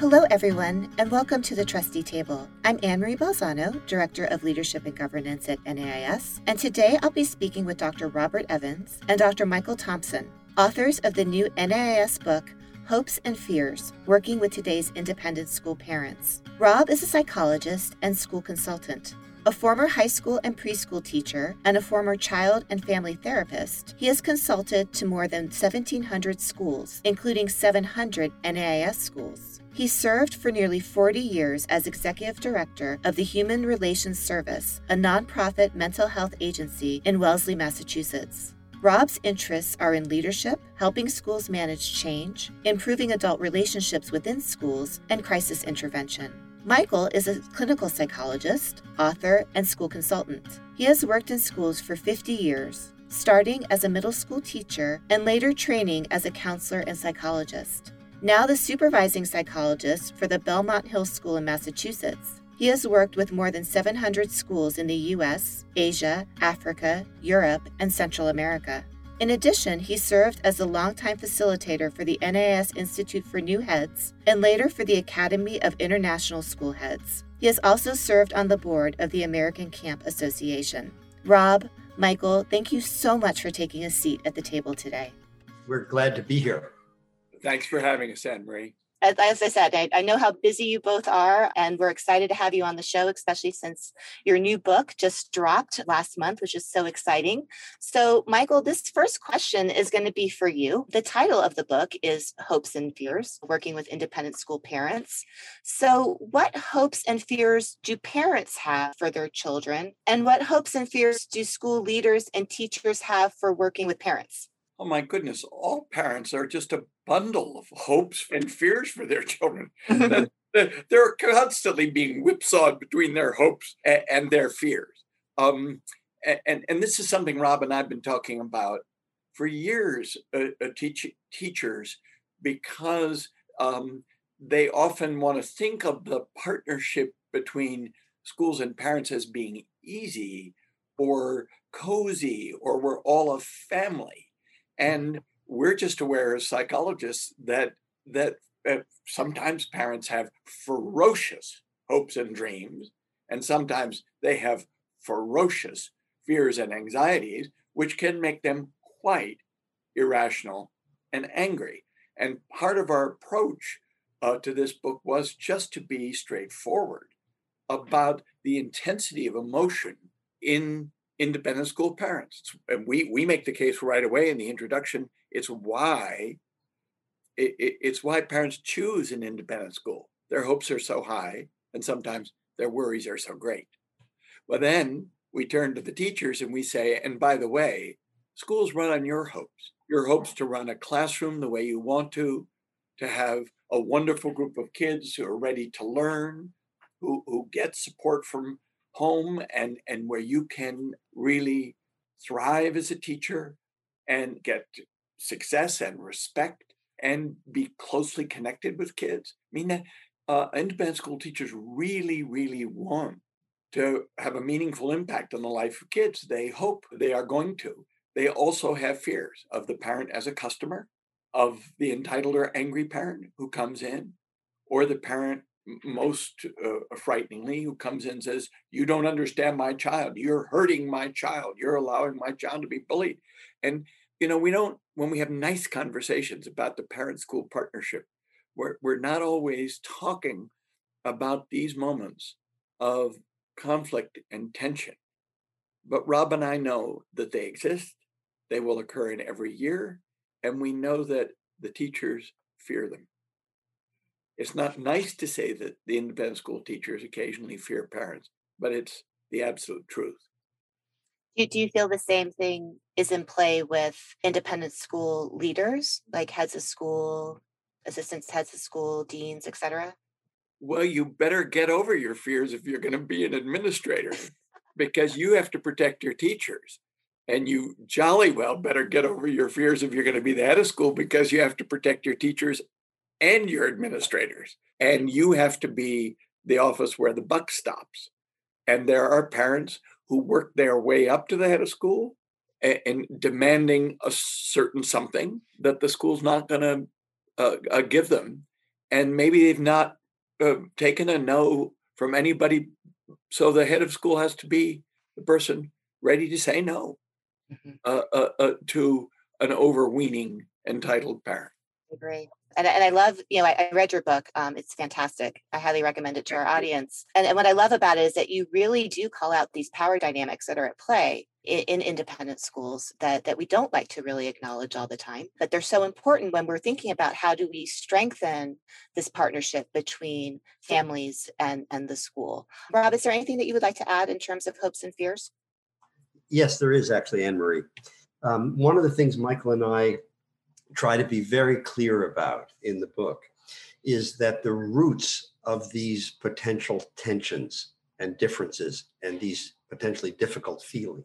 Hello, everyone, and welcome to the Trustee Table. I'm Anne Marie Balzano, Director of Leadership and Governance at NAIS, and today I'll be speaking with Dr. Robert Evans and Dr. Michael Thompson, authors of the new NAIS book, Hopes and Fears Working with Today's Independent School Parents. Rob is a psychologist and school consultant. A former high school and preschool teacher and a former child and family therapist, he has consulted to more than 1,700 schools, including 700 NAIS schools. He served for nearly 40 years as executive director of the Human Relations Service, a nonprofit mental health agency in Wellesley, Massachusetts. Rob's interests are in leadership, helping schools manage change, improving adult relationships within schools, and crisis intervention. Michael is a clinical psychologist, author, and school consultant. He has worked in schools for 50 years, starting as a middle school teacher and later training as a counselor and psychologist. Now the supervising psychologist for the Belmont Hill School in Massachusetts. He has worked with more than 700 schools in the US, Asia, Africa, Europe, and Central America. In addition, he served as the longtime facilitator for the NAIS Institute for New Heads and later for the Academy of International School Heads. He has also served on the board of the American Camp Association. Rob, Michael, thank you so much for taking a seat at the table today. We're glad to be here. Thanks for having us, Anne Marie as, as I said, I, I, know how busy you both are, and we're excited to have you on the show, especially since your new book just dropped last month, which is so exciting. So, Michael, this first question is going to be for you. The title of the book is Hopes and Fears Working with Independent School Parents. So, what hopes and fears do parents have for their children? And what hopes and fears do school leaders and teachers have for working with parents? Oh my goodness, all parents are just a bundle of hopes and fears for their children. They're constantly being whipsawed between their hopes and their fears. Um, and, and this is something Rob and I've been talking about for years, uh, uh, teach, teachers, because um, they often want to think of the partnership between schools and parents as being easy or cozy or we're all a family and we're just aware as psychologists that that uh, sometimes parents have ferocious hopes and dreams and sometimes they have ferocious fears and anxieties which can make them quite irrational and angry. And part of our approach uh, to this book was just to be straightforward about the intensity of emotion in independent school parents. And we, we make the case right away in the introduction. It's why it, it, it's why parents choose an independent school. Their hopes are so high, and sometimes their worries are so great. Well, then we turn to the teachers and we say, and by the way, schools run on your hopes. Your hopes to run a classroom the way you want to, to have a wonderful group of kids who are ready to learn, who, who get support from home and and where you can really thrive as a teacher and get success and respect and be closely connected with kids. I mean that uh, independent school teachers really, really want to have a meaningful impact on the life of kids. They hope they are going to. They also have fears of the parent as a customer, of the entitled or angry parent who comes in, or the parent most uh, frighteningly, who comes in and says, You don't understand my child. You're hurting my child. You're allowing my child to be bullied. And, you know, we don't, when we have nice conversations about the parent school partnership, we're, we're not always talking about these moments of conflict and tension. But Rob and I know that they exist, they will occur in every year, and we know that the teachers fear them. It's not nice to say that the independent school teachers occasionally fear parents, but it's the absolute truth. Do, do you feel the same thing is in play with independent school leaders, like heads of school, assistants, heads of school, deans, etc.? Well, you better get over your fears if you're going to be an administrator, because you have to protect your teachers. And you jolly well better get over your fears if you're going to be the head of school because you have to protect your teachers and your administrators. And you have to be the office where the buck stops. And there are parents who work their way up to the head of school and, and demanding a certain something that the school's not going to uh, uh, give them. and maybe they've not uh, taken a no from anybody. So the head of school has to be the person ready to say no mm-hmm. uh, uh, uh to an overweening entitled parent. Agree. And, and I love, you know, I, I read your book. Um, it's fantastic. I highly recommend it to our audience. And, and what I love about it is that you really do call out these power dynamics that are at play in, in independent schools that, that we don't like to really acknowledge all the time. But they're so important when we're thinking about how do we strengthen this partnership between families and, and the school. Rob, is there anything that you would like to add in terms of hopes and fears? Yes, there is actually, Anne Marie. Um, one of the things Michael and I try to be very clear about in the book is that the roots of these potential tensions and differences and these potentially difficult feelings,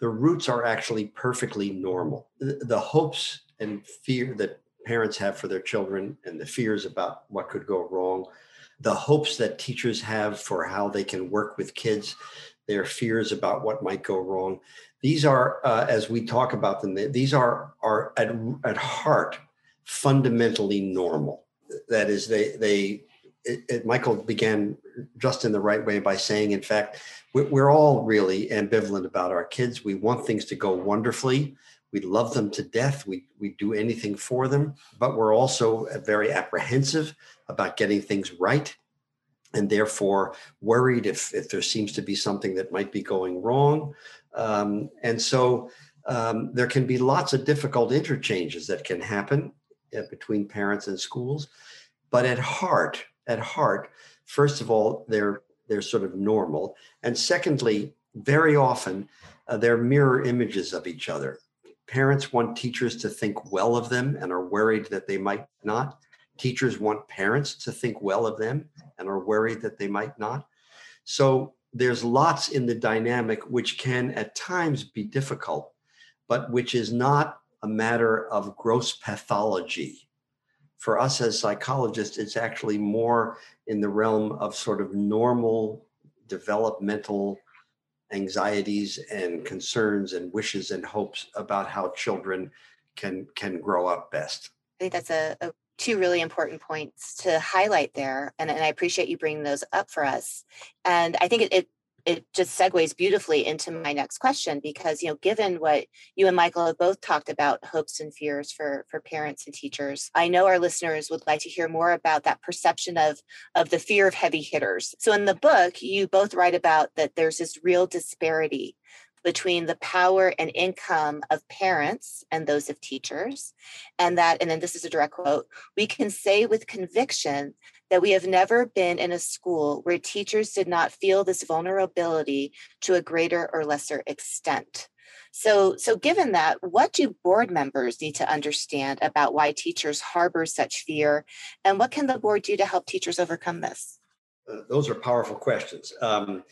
the roots are actually perfectly normal. The, the hopes and fear that parents have for their children and the fears about what could go wrong, the hopes that teachers have for how they can work with kids, their fears about what might go wrong, these are, uh, as we talk about them, these are are at, at heart fundamentally normal. That is, they they. It, it, Michael began just in the right way by saying, in fact, we're, we're all really ambivalent about our kids. We want things to go wonderfully. We love them to death. We we do anything for them, but we're also very apprehensive about getting things right and therefore worried if, if there seems to be something that might be going wrong. Um, and so um, there can be lots of difficult interchanges that can happen uh, between parents and schools. But at heart, at heart, first of all, they're they're sort of normal, and secondly, very often uh, they're mirror images of each other. Parents want teachers to think well of them and are worried that they might not. Teachers want parents to think well of them and are worried that they might not. So there's lots in the dynamic which can at times be difficult, but which is not a matter of gross pathology. For us as psychologists, it's actually more in the realm of sort of normal developmental anxieties and concerns and wishes and hopes about how children can can grow up best. I think that's a, a two really important points to highlight there and, and i appreciate you bringing those up for us and i think it, it it just segues beautifully into my next question because you know given what you and michael have both talked about hopes and fears for for parents and teachers i know our listeners would like to hear more about that perception of of the fear of heavy hitters. So in the book you both write about that there's this real disparity between the power and income of parents and those of teachers. And that, and then this is a direct quote, we can say with conviction that we have never been in a school where teachers did not feel this vulnerability to a greater or lesser extent. So, so given that, what do board members need to understand about why teachers harbor such fear, and what can the board do to help teachers overcome this? Uh, those are powerful questions. Um,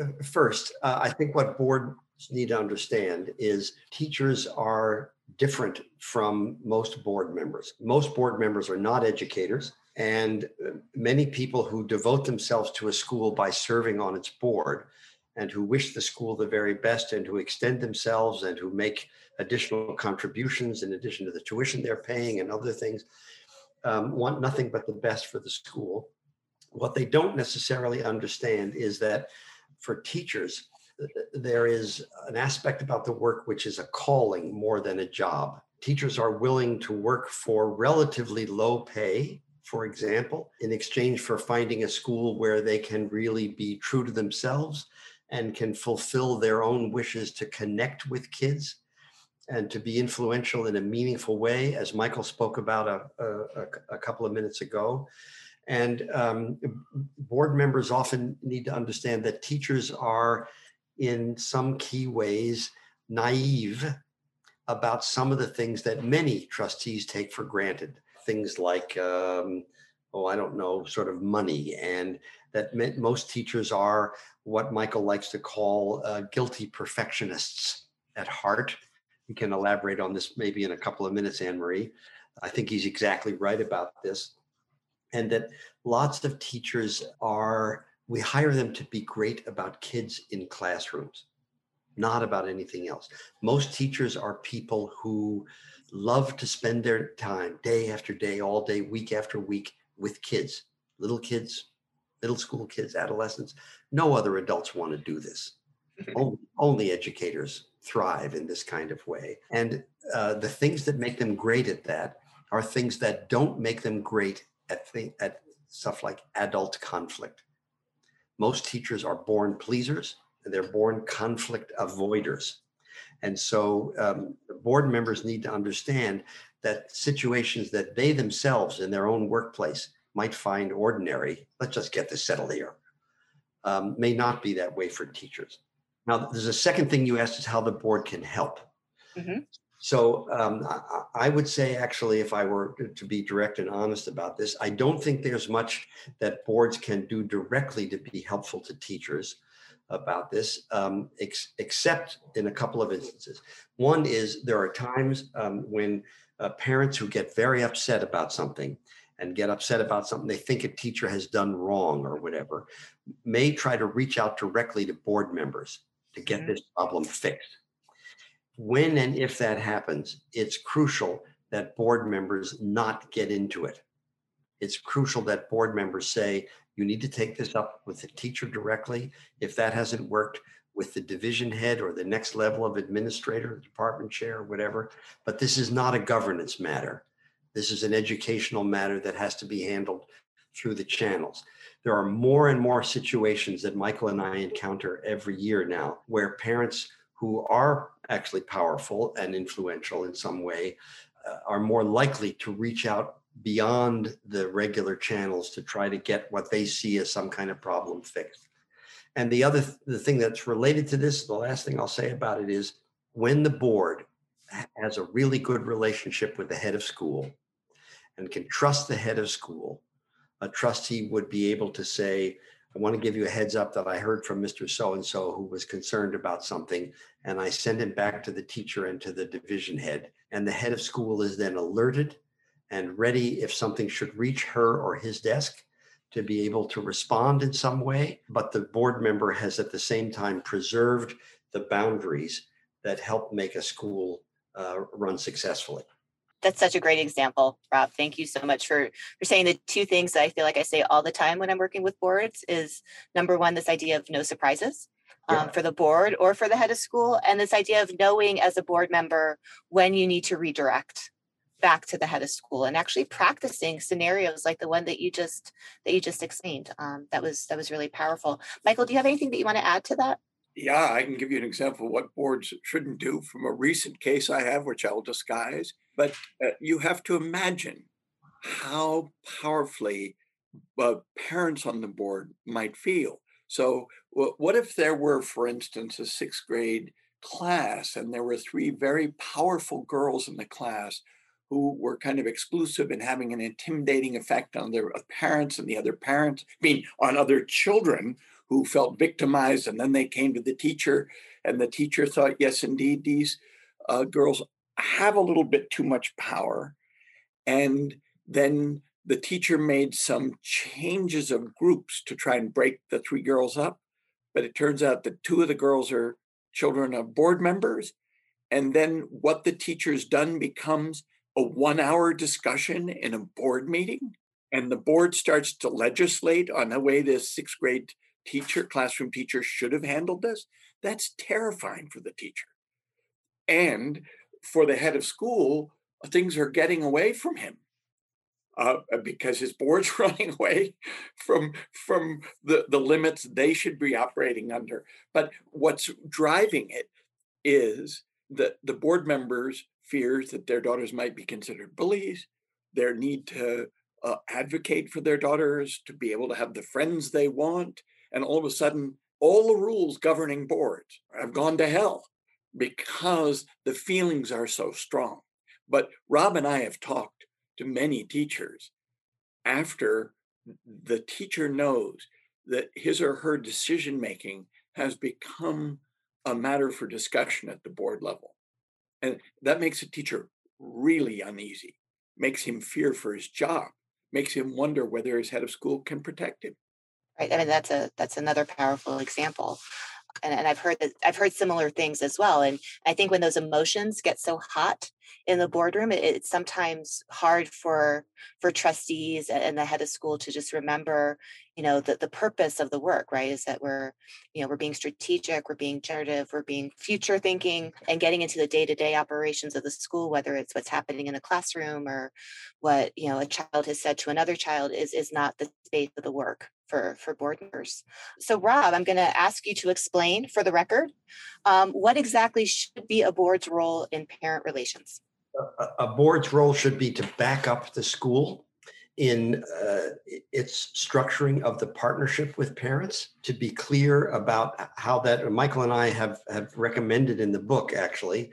uh, first, uh, I think what board need to understand is teachers are different from most board members. Most board members are not educators, and uh, many people who devote themselves to a school by serving on its board and who wish the school the very best and who extend themselves and who make additional contributions in addition to the tuition they're paying and other things um, want nothing but the best for the school. What they don't necessarily understand is that for teachers, there is an aspect about the work which is a calling more than a job. Teachers are willing to work for relatively low pay, for example, in exchange for finding a school where they can really be true to themselves and can fulfill their own wishes to connect with kids and to be influential in a meaningful way, as Michael spoke about a, a, a couple of minutes ago. And um, board members often need to understand that teachers are in some key ways naive about some of the things that many trustees take for granted. Things like, um, oh, I don't know, sort of money, and that most teachers are what Michael likes to call uh, guilty perfectionists at heart. We can elaborate on this maybe in a couple of minutes, Anne Marie. I think he's exactly right about this. And that lots of teachers are we hire them to be great about kids in classrooms, not about anything else. Most teachers are people who love to spend their time day after day, all day, week after week, with kids, little kids, middle school kids, adolescents. No other adults want to do this. only, only educators thrive in this kind of way. And uh, the things that make them great at that are things that don't make them great at, th- at stuff like adult conflict. Most teachers are born pleasers, and they're born conflict avoiders. And so um, board members need to understand that situations that they themselves in their own workplace might find ordinary, let's just get this settled here, um, may not be that way for teachers. Now, there's a second thing you asked is how the board can help. Mm-hmm. So um, I, I, would say, actually, if I were to be direct and honest about this, I don't think there's much that boards can do directly to be helpful to teachers about this, um, ex- except in a couple of instances. One is there are times um, when uh, parents who get very upset about something and get upset about something they think a teacher has done wrong or whatever may try to reach out directly to board members to get mm-hmm. this problem fixed. When and if that happens, it's crucial that board members not get into it. It's crucial that board members say, you need to take this up with the teacher directly. If that hasn't worked, with the division head or the next level of administrator, department chair, whatever. But this is not a governance matter. This is an educational matter that has to be handled through the channels. There are more and more situations that Michael and I encounter every year now where parents who are actually powerful and influential in some way uh, are more likely to reach out beyond the regular channels to try to get what they see as some kind of problem fixed. And the other the thing that's related to this, the last thing I'll say about it is when the board has a really good relationship with the head of school and can trust the head of school, a trustee would be able to say, I want to give you a heads up that I heard from Mr. So and so who was concerned about something. And I send it back to the teacher and to the division head. And the head of school is then alerted and ready if something should reach her or his desk to be able to respond in some way, but the board member has at the same time preserved the boundaries that help make a school uh, run successfully. That's such a great example, Rob. Thank you so much for for saying the two things that I feel like I say all the time when I'm working with boards is number one, this idea of no surprises. Um, yeah. for the board or for the head of school, and this idea of knowing as a board member when you need to redirect back to the head of school and actually practicing scenarios like the one that you just that you just explained um, that was that was really powerful michael do you have anything that you want to add to that yeah i can give you an example of what boards shouldn't do from a recent case i have which i'll disguise but uh, you have to imagine how powerfully uh, parents on the board might feel so what if there were for instance a sixth grade class and there were three very powerful girls in the class who were kind of exclusive and having an intimidating effect on their uh, parents and the other parents, I mean, on other children who felt victimized. And then they came to the teacher, and the teacher thought, yes, indeed, these uh, girls have a little bit too much power. And then the teacher made some changes of groups to try and break the three girls up. But it turns out that two of the girls are children of board members. And then what the teacher's done becomes a one hour discussion in a board meeting and the board starts to legislate on the way this sixth grade teacher, classroom teacher should have handled this, that's terrifying for the teacher. And for the head of school, things are getting away from him. Uh, because his board's running away from from the, the limits they should be operating under. But what's driving it is that the board members fears that their daughters might be considered bullies, their need to uh, advocate for their daughters, to be able to have the friends they want. And all of a sudden, all the rules governing boards have gone to hell because the feelings are so strong. But Rob and I have talked to many teachers after the teacher knows that his or her decision making has become a matter for discussion at the board level. And that makes a teacher really uneasy, makes him fear for his job, makes him wonder whether his head of school can protect him. Right. I mean, that's a that's another powerful example. And, and I've heard that I've heard similar things as well. And I think when those emotions get so hot in the boardroom, it, it's sometimes hard for for trustees and the head of school to just remember, you know, the, the purpose of the work, right? Is that we're, you know, we're being strategic, we're being generative, we're being future thinking and getting into the day-to-day operations of the school, whether it's what's happening in a classroom or what, you know, a child has said to another child is is not the space of the work for, for board members. So, Rob, I'm going to ask you to explain for the record um, what exactly should be a board's role in parent relations. A, a board's role should be to back up the school in uh, its structuring of the partnership with parents to be clear about how that michael and i have have recommended in the book actually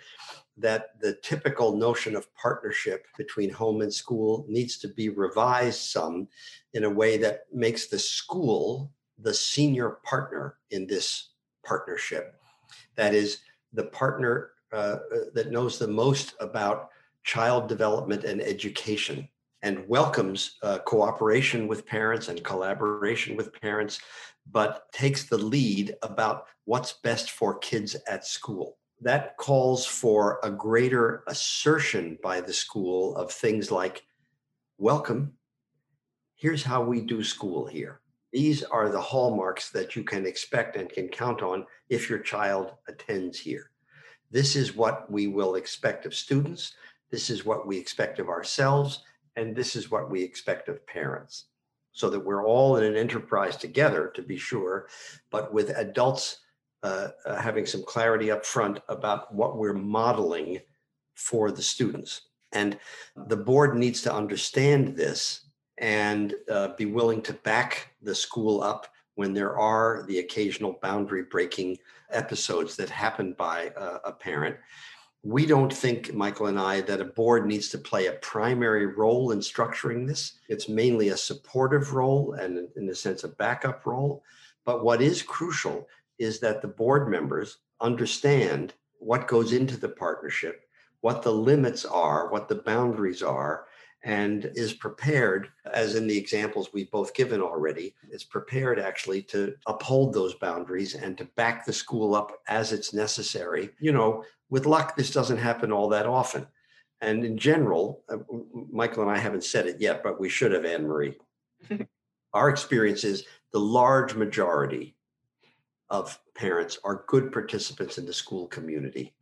that the typical notion of partnership between home and school needs to be revised some in a way that makes the school the senior partner in this partnership. That is, the partner uh, that knows the most about child development and education and welcomes uh, cooperation with parents and collaboration with parents, but takes the lead about what's best for kids at school that calls for a greater assertion by the school of things like welcome. Here's how we do school here. These are the hallmarks that you can expect and can count on if your child attends here. This is what we will expect of students. This is what we expect of ourselves. And this is what we expect of parents. So that we're all in an enterprise together to be sure but with adults uh, having some clarity up front about what we're modeling for the students. And the board needs to understand this and uh, be willing to back the school up when there are the occasional boundary breaking episodes that happen by uh, a parent. We don't think, Michael and I, that a board needs to play a primary role in structuring this. It's mainly a supportive role and, in a sense, a backup role. But what is crucial is that the board members understand what goes into the partnership, what the limits are, what the boundaries are, and is prepared, as in the examples we've both given already, is prepared actually to uphold those boundaries and to back the school up as it's necessary. You know, with luck, this doesn't happen all that often. And in general, uh, Michael and I haven't said it yet, but we should have, Anne Marie. Our experience is the large majority of parents are good participants in the school community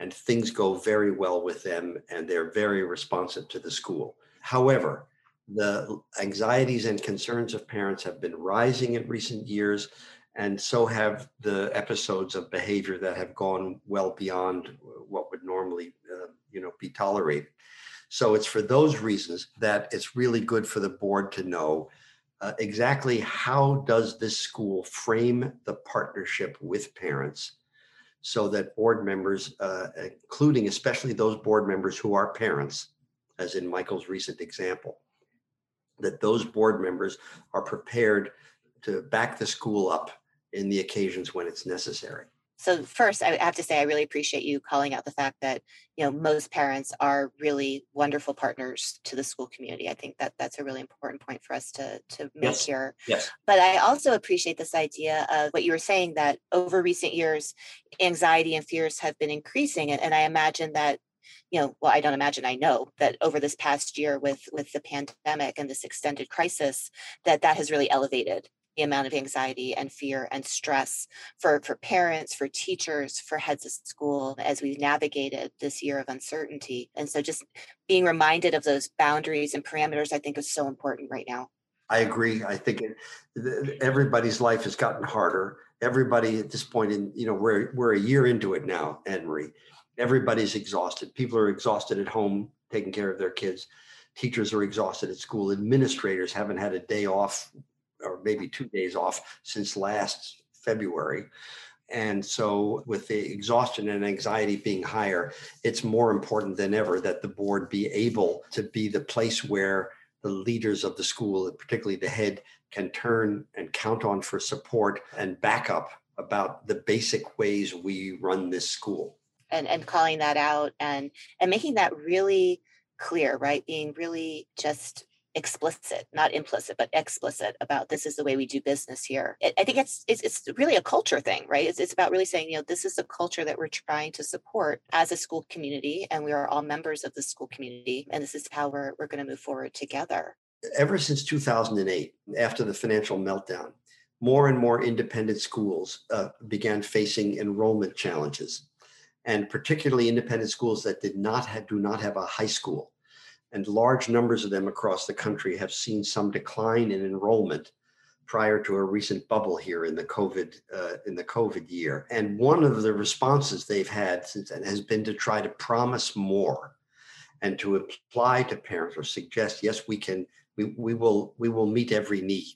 and things go very well with them and they're very responsive to the school. However, the anxieties and concerns of parents have been rising in recent years and so have the episodes of behavior that have gone well beyond what would normally uh, you know be tolerated so it's for those reasons that it's really good for the board to know uh, exactly how does this school frame the partnership with parents so that board members, uh, including especially those board members who are parents, as in Michael's recent example, that those board members are prepared to back the school up in the occasions when it's necessary so first i have to say i really appreciate you calling out the fact that you know most parents are really wonderful partners to the school community. I think that that's a really important point for us to to make yes. here. Yes. But i also appreciate this idea of what you were saying that over recent years anxiety and fears have been increasing and, and i imagine that you know well i don't imagine i know that over this past year with with the pandemic and this extended crisis that that has really elevated the amount of anxiety and fear and stress for, for parents, for teachers, for heads of school as we've navigated this year of uncertainty. And so just being reminded of those boundaries and parameters, I think is so important right now. I agree. I think it, everybody's life has gotten harder. Everybody at this point in, you know, we're, we're a year into it now, Marie. Everybody's exhausted. People are exhausted at home taking care of their kids. Teachers are exhausted at school. Administrators haven't had a day off or maybe two days off since last February. And so, with the exhaustion and anxiety being higher, it's more important than ever that the board be able to be the place where the leaders of the school, particularly the head, can turn and count on for support and backup about the basic ways we run this school. And, and calling that out and and making that really clear, right? Being really just explicit, not implicit, but explicit about this is the way we do business here. I think it's it's, it's really a culture thing, right? It's, it's about really saying, you know, this is the culture that we're trying to support as a school community, and we are all members of the school community, and this is how we're we're going to move forward together. Ever since 2008, after the financial meltdown, more and more independent schools uh, began facing enrollment challenges, and particularly independent schools that did not have, do not have a high school and large numbers of them across the country have seen some decline in enrollment prior to a recent bubble here in the COVID uh, in the COVID year. And one of the responses they've had since then has been to try to promise more and to apply to parents or suggest, yes, we can, we, we will, we will meet every need.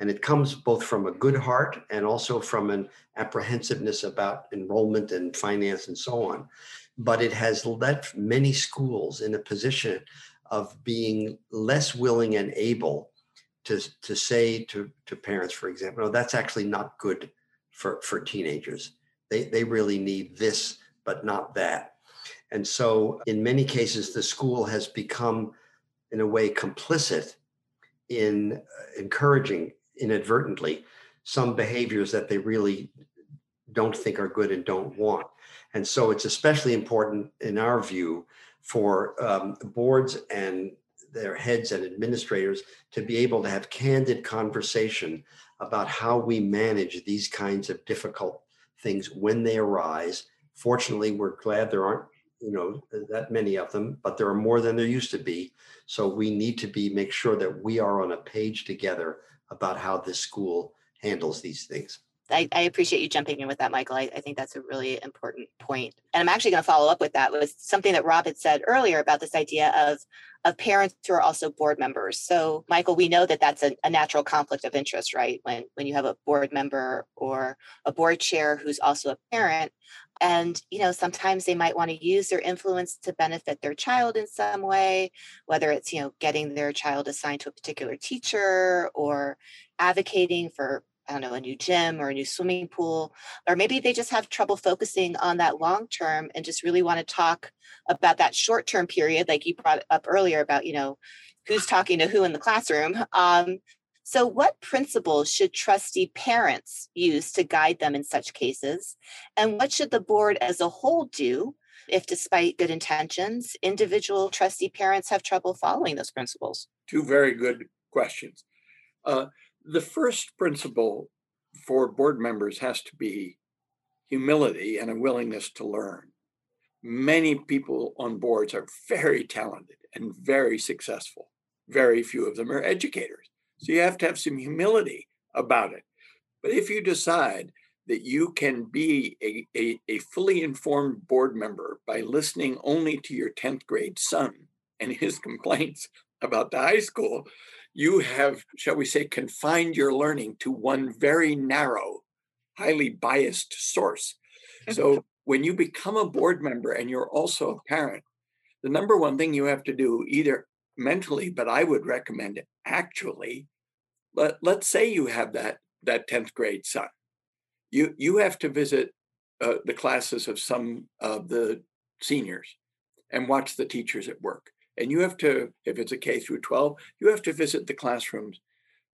And it comes both from a good heart and also from an apprehensiveness about enrollment and finance and so on. But it has left many schools in a position of being less willing and able to, to say to, to parents, for example, no, that's actually not good for, for teenagers. They, they really need this, but not that. And so, in many cases, the school has become, in a way, complicit in uh, encouraging inadvertently some behaviors that they really don't think are good and don't want. And so, it's especially important, in our view, for um, boards and their heads and administrators to be able to have candid conversation about how we manage these kinds of difficult things when they arise. Fortunately, we're glad there aren't you know that many of them but there are more than there used to be so we need to be make sure that we are on a page together about how this school handles these things I, I, appreciate you jumping in with that, Michael. I, I think that's a really important point. And I'm actually going to follow up with that with something that Rob had said earlier about this idea of, of parents who are also board members. So, Michael, we know that that's a, a natural conflict of interest, right? When, when you have a board member or a board chair who's also a parent. And, you know, sometimes they might want to use their influence to benefit their child in some way, whether it's, you know, getting their child assigned to a particular teacher or advocating for I don't know, a new gym or a new swimming pool, or maybe they just have trouble focusing on that long term and just really want to talk about that short term period, like you brought up earlier about, you know, who's talking to who in the classroom. Um, so, what principles should trustee parents use to guide them in such cases? And what should the board as a whole do if, despite good intentions, individual trustee parents have trouble following those principles? Two very good questions. Uh, the first principle for board members has to be humility and a willingness to learn. Many people on boards are very talented and very successful. Very few of them are educators. So you have to have some humility about it. But if you decide that you can be a, a, a, fully informed board member by listening only to your 10th grade son and his complaints about the high school, you have, shall we say, confined your learning to one very narrow, highly biased source. So when you become a board member and you're also a parent, the number one thing you have to do, either mentally, but I would recommend it actually, let, let's say you have that that 10th grade son. You you have to visit uh, the classes of some of the seniors and watch the teachers at work. And you have to, if it's a K through 12, you have to visit the classrooms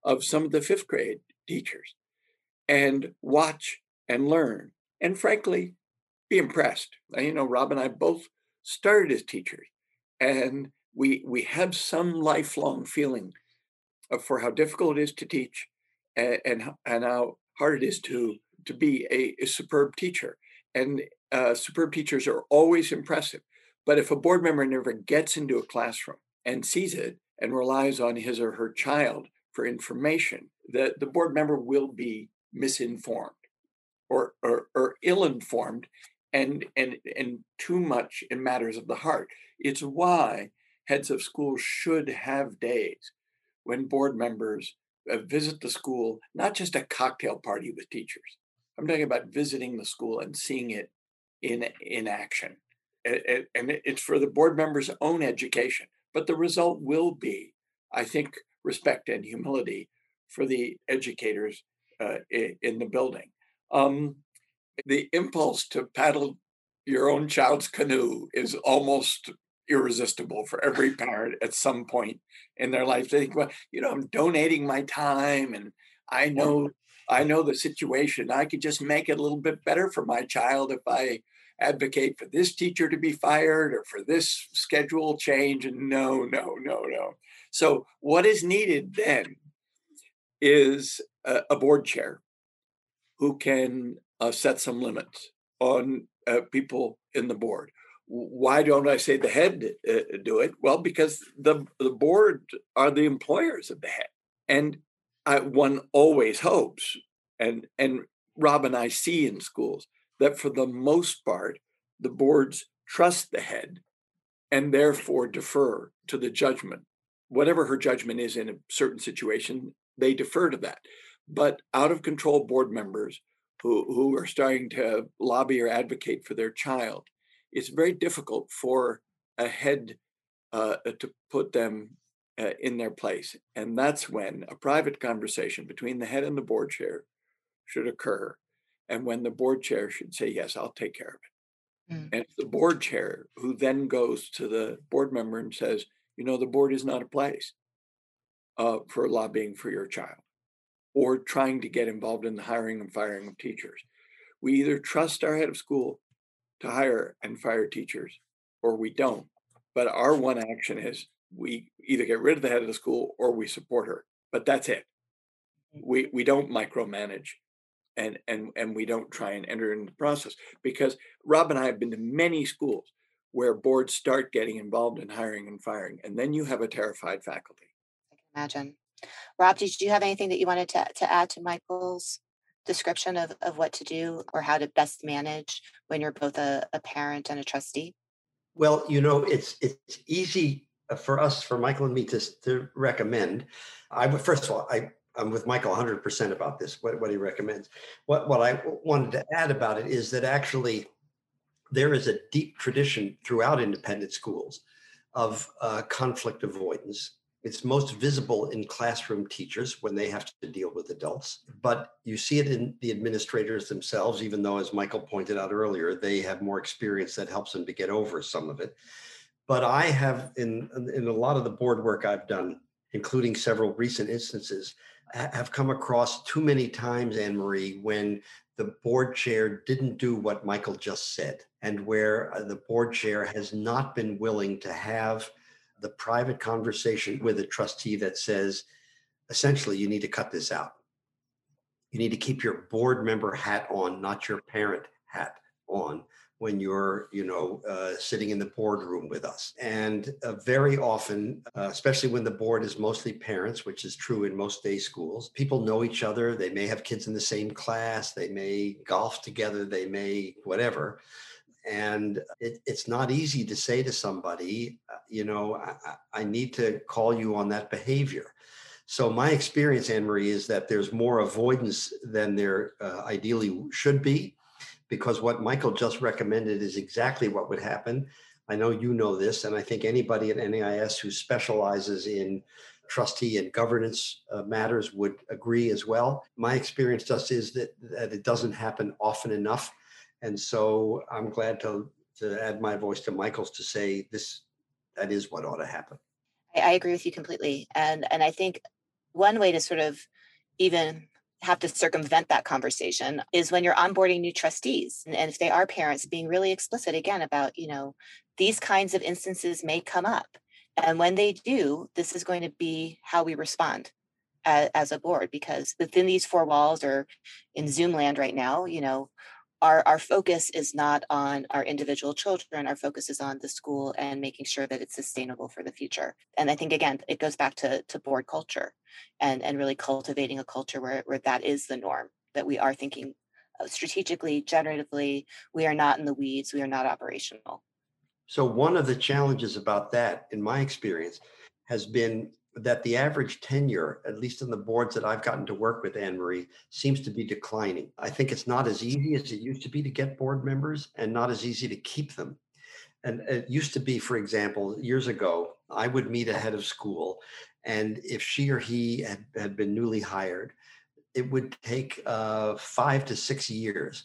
of some of the fifth grade teachers and watch and learn. And frankly, be impressed. You know, Rob and I both started as teachers, and we we have some lifelong feeling for how difficult it is to teach and and, and how hard it is to to be a, a superb teacher. And uh, superb teachers are always impressive. But if a board member never gets into a classroom and sees it and relies on his or her child for information, the, the board member will be misinformed or, or, or ill-informed and, and, and too much in matters of the heart. It's why heads of schools should have days when board members uh, visit the school, not just a cocktail party with teachers. I'm talking about visiting the school and seeing it in, in action and it's for the board members' own education. But the result will be, I think, respect and humility for the educators uh, in the building. Um, the impulse to paddle your own child's canoe is almost irresistible for every parent at some point in their life. They think, well, you know, I'm donating my time and I know I know the situation. I could just make it a little bit better for my child if I advocate for this teacher to be fired or for this schedule change. No, no, no, no. So what is needed then is a, a board chair who can uh, set some limits on uh, people in the board. Why don't I say the head uh, do it? Well, because the the board are the employers of the head, and I, one always hopes, and and Rob and I see in schools that for the most part, the boards trust the head, and therefore defer to the judgment, whatever her judgment is in a certain situation. They defer to that, but out of control board members who who are starting to lobby or advocate for their child, it's very difficult for a head uh, to put them uh, in their place. And that's when a private conversation between the head and the board chair should occur. And when the board chair should say, Yes, I'll take care of it. Mm. And it's the board chair who then goes to the board member and says, You know, the board is not a place uh, for lobbying for your child or trying to get involved in the hiring and firing of teachers. We either trust our head of school to hire and fire teachers or we don't. But our one action is we either get rid of the head of the school or we support her. But that's it. Mm. We we don't micromanage and and and we don't try and enter into the process because Rob and I have been to many schools where boards start getting involved in hiring and firing, and then you have a terrified faculty. I can imagine. Rob, did you have anything that you wanted to, to add to Michael's description of, of what to do or how to best manage when you're both a, a parent and a trustee? Well, you know, it's it's easy uh, for us, for Michael and me to, to recommend. I would first of all, I I'm with Michael 100% about this, what, what he recommends. What, what I wanted to add about it is that actually there is a deep tradition throughout independent schools of uh, conflict avoidance. It's most visible in classroom teachers when they have to deal with adults, but you see it in the administrators themselves, even though, as Michael pointed out earlier, they have more experience that helps them to get over some of it. But I have, in, in a lot of the board work I've done, including several recent instances, have come across too many times, Anne Marie, when the board chair didn't do what Michael just said, and where uh, the board chair has not been willing to have the private conversation with a trustee that says, essentially, you need to cut this out. You need to keep your board member hat on, not your parent hat on when you're you know uh, sitting in the boardroom with us. And uh, very often uh, especially when the board is mostly parents which is true in most day schools people know each other. They may have kids in the same class. They may golf together. They may whatever. And it, it's not easy to say to somebody uh, you know I, I need to call you on that behavior. So my experience anne marie is that there's more avoidance than there uh, ideally should be because what Michael just recommended is exactly what would happen. I know you know this, and I think anybody at NAIS who specializes in trustee and governance uh, matters would agree as well. My experience just is that, that it doesn't happen often enough. And so I'm glad to, to add my voice to Michael's to say this that is what ought to happen. I, I agree with you completely. And and I think one way to sort of even have to circumvent that conversation is when you're onboarding new trustees. And, if they are parents being really explicit again about you know these kinds of instances may come up. And when they do this is going to be how we respond as, a board because within these four walls or in zoom land right now you know our, our focus is not on our individual children our focus is on the school and making sure that it's sustainable for the future. And i think again it goes back to, to board culture and, and really cultivating a culture where, where that is the norm that we are thinking uh, strategically generatively. We are not in the weeds. We are not operational. So one of the challenges about that in my experience has been that the average tenure, at least in the boards that I've gotten to work with, Anne Marie, seems to be declining. I think it's not as easy as it used to be to get board members and not as easy to keep them. And it used to be, for example, years ago, I would meet a head of school, and if she or he had, had been newly hired, it would take uh, five to six years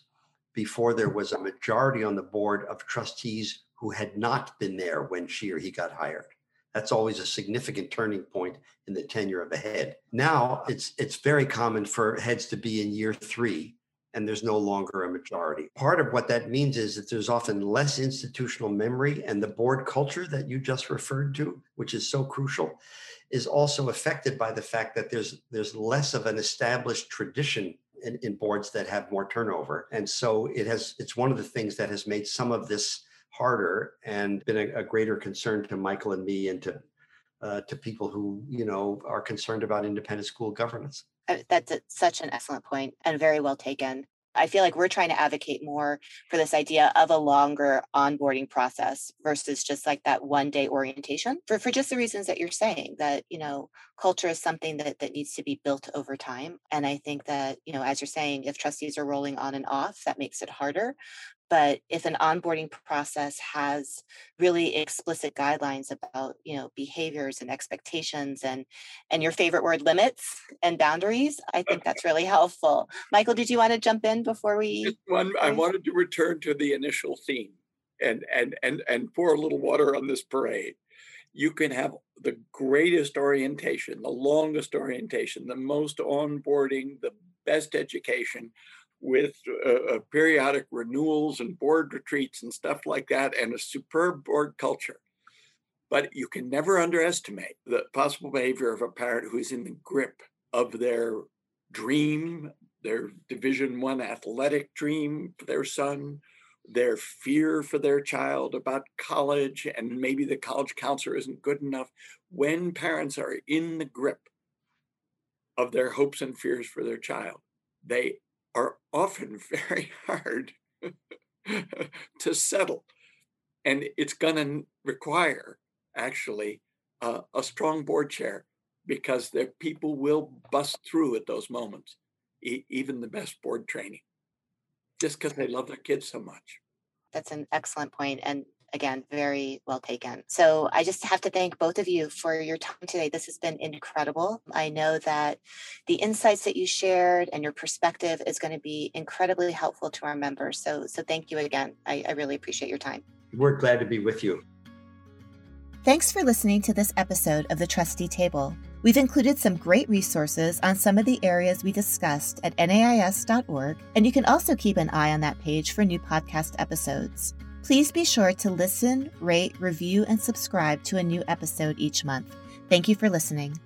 before there was a majority on the board of trustees who had not been there when she or he got hired. That's always a significant turning point in the tenure of a head. Now it's it's very common for heads to be in year three and there's no longer a majority. Part of what that means is that there's often less institutional memory and the board culture that you just referred to, which is so crucial, is also affected by the fact that there's there's less of an established tradition in, in boards that have more turnover. And so it has it's one of the things that has made some of this harder and been a, a greater concern to Michael and me and to uh, to people who you know are concerned about independent school governance. Uh, that's a, such an excellent point and very well taken. I feel like we're trying to advocate more for this idea of a longer onboarding process versus just like that one day orientation for, for just the reasons that you're saying that, you know, culture is something that, that needs to be built over time. And I think that, you know, as you're saying, if trustees are rolling on and off, that makes it harder. But if an onboarding process has really explicit guidelines about, you know, behaviors and expectations and and your favorite word limits and boundaries, I think that's really helpful. Michael, did you want to jump in before we one I wanted to return to the initial theme and and and and pour a little water on this parade. You can have the greatest orientation, the longest orientation, the most onboarding, the best education with uh, uh, periodic renewals and board retreats and stuff like that, and a superb board culture. But you can never underestimate the possible behavior of a parent who's in the grip of their dream, their Division One athletic dream for their son, their fear for their child about college, and maybe the college counselor isn't good enough. When parents are in the grip of their hopes and fears for their child, they are often very hard to settle. And it's going to require actually uh, a strong board chair because the people will bust through at those moments, e- even the best board training, just because they love their kids so much. That's an excellent point. And again, very well taken. So I just have to thank both of you for your time today. This has been incredible. I know that the insights that you shared and your perspective is going to be incredibly helpful to our members. So, so thank you again. I, I really appreciate your time. We're glad to be with you. Thanks for listening to this episode of the Trustee Table. We've included some great resources on some of the areas we discussed at NAIS.org, and you can also keep an eye on that page for new podcast episodes. Please be sure to listen, rate, review, and subscribe to a new episode each month. Thank you for listening.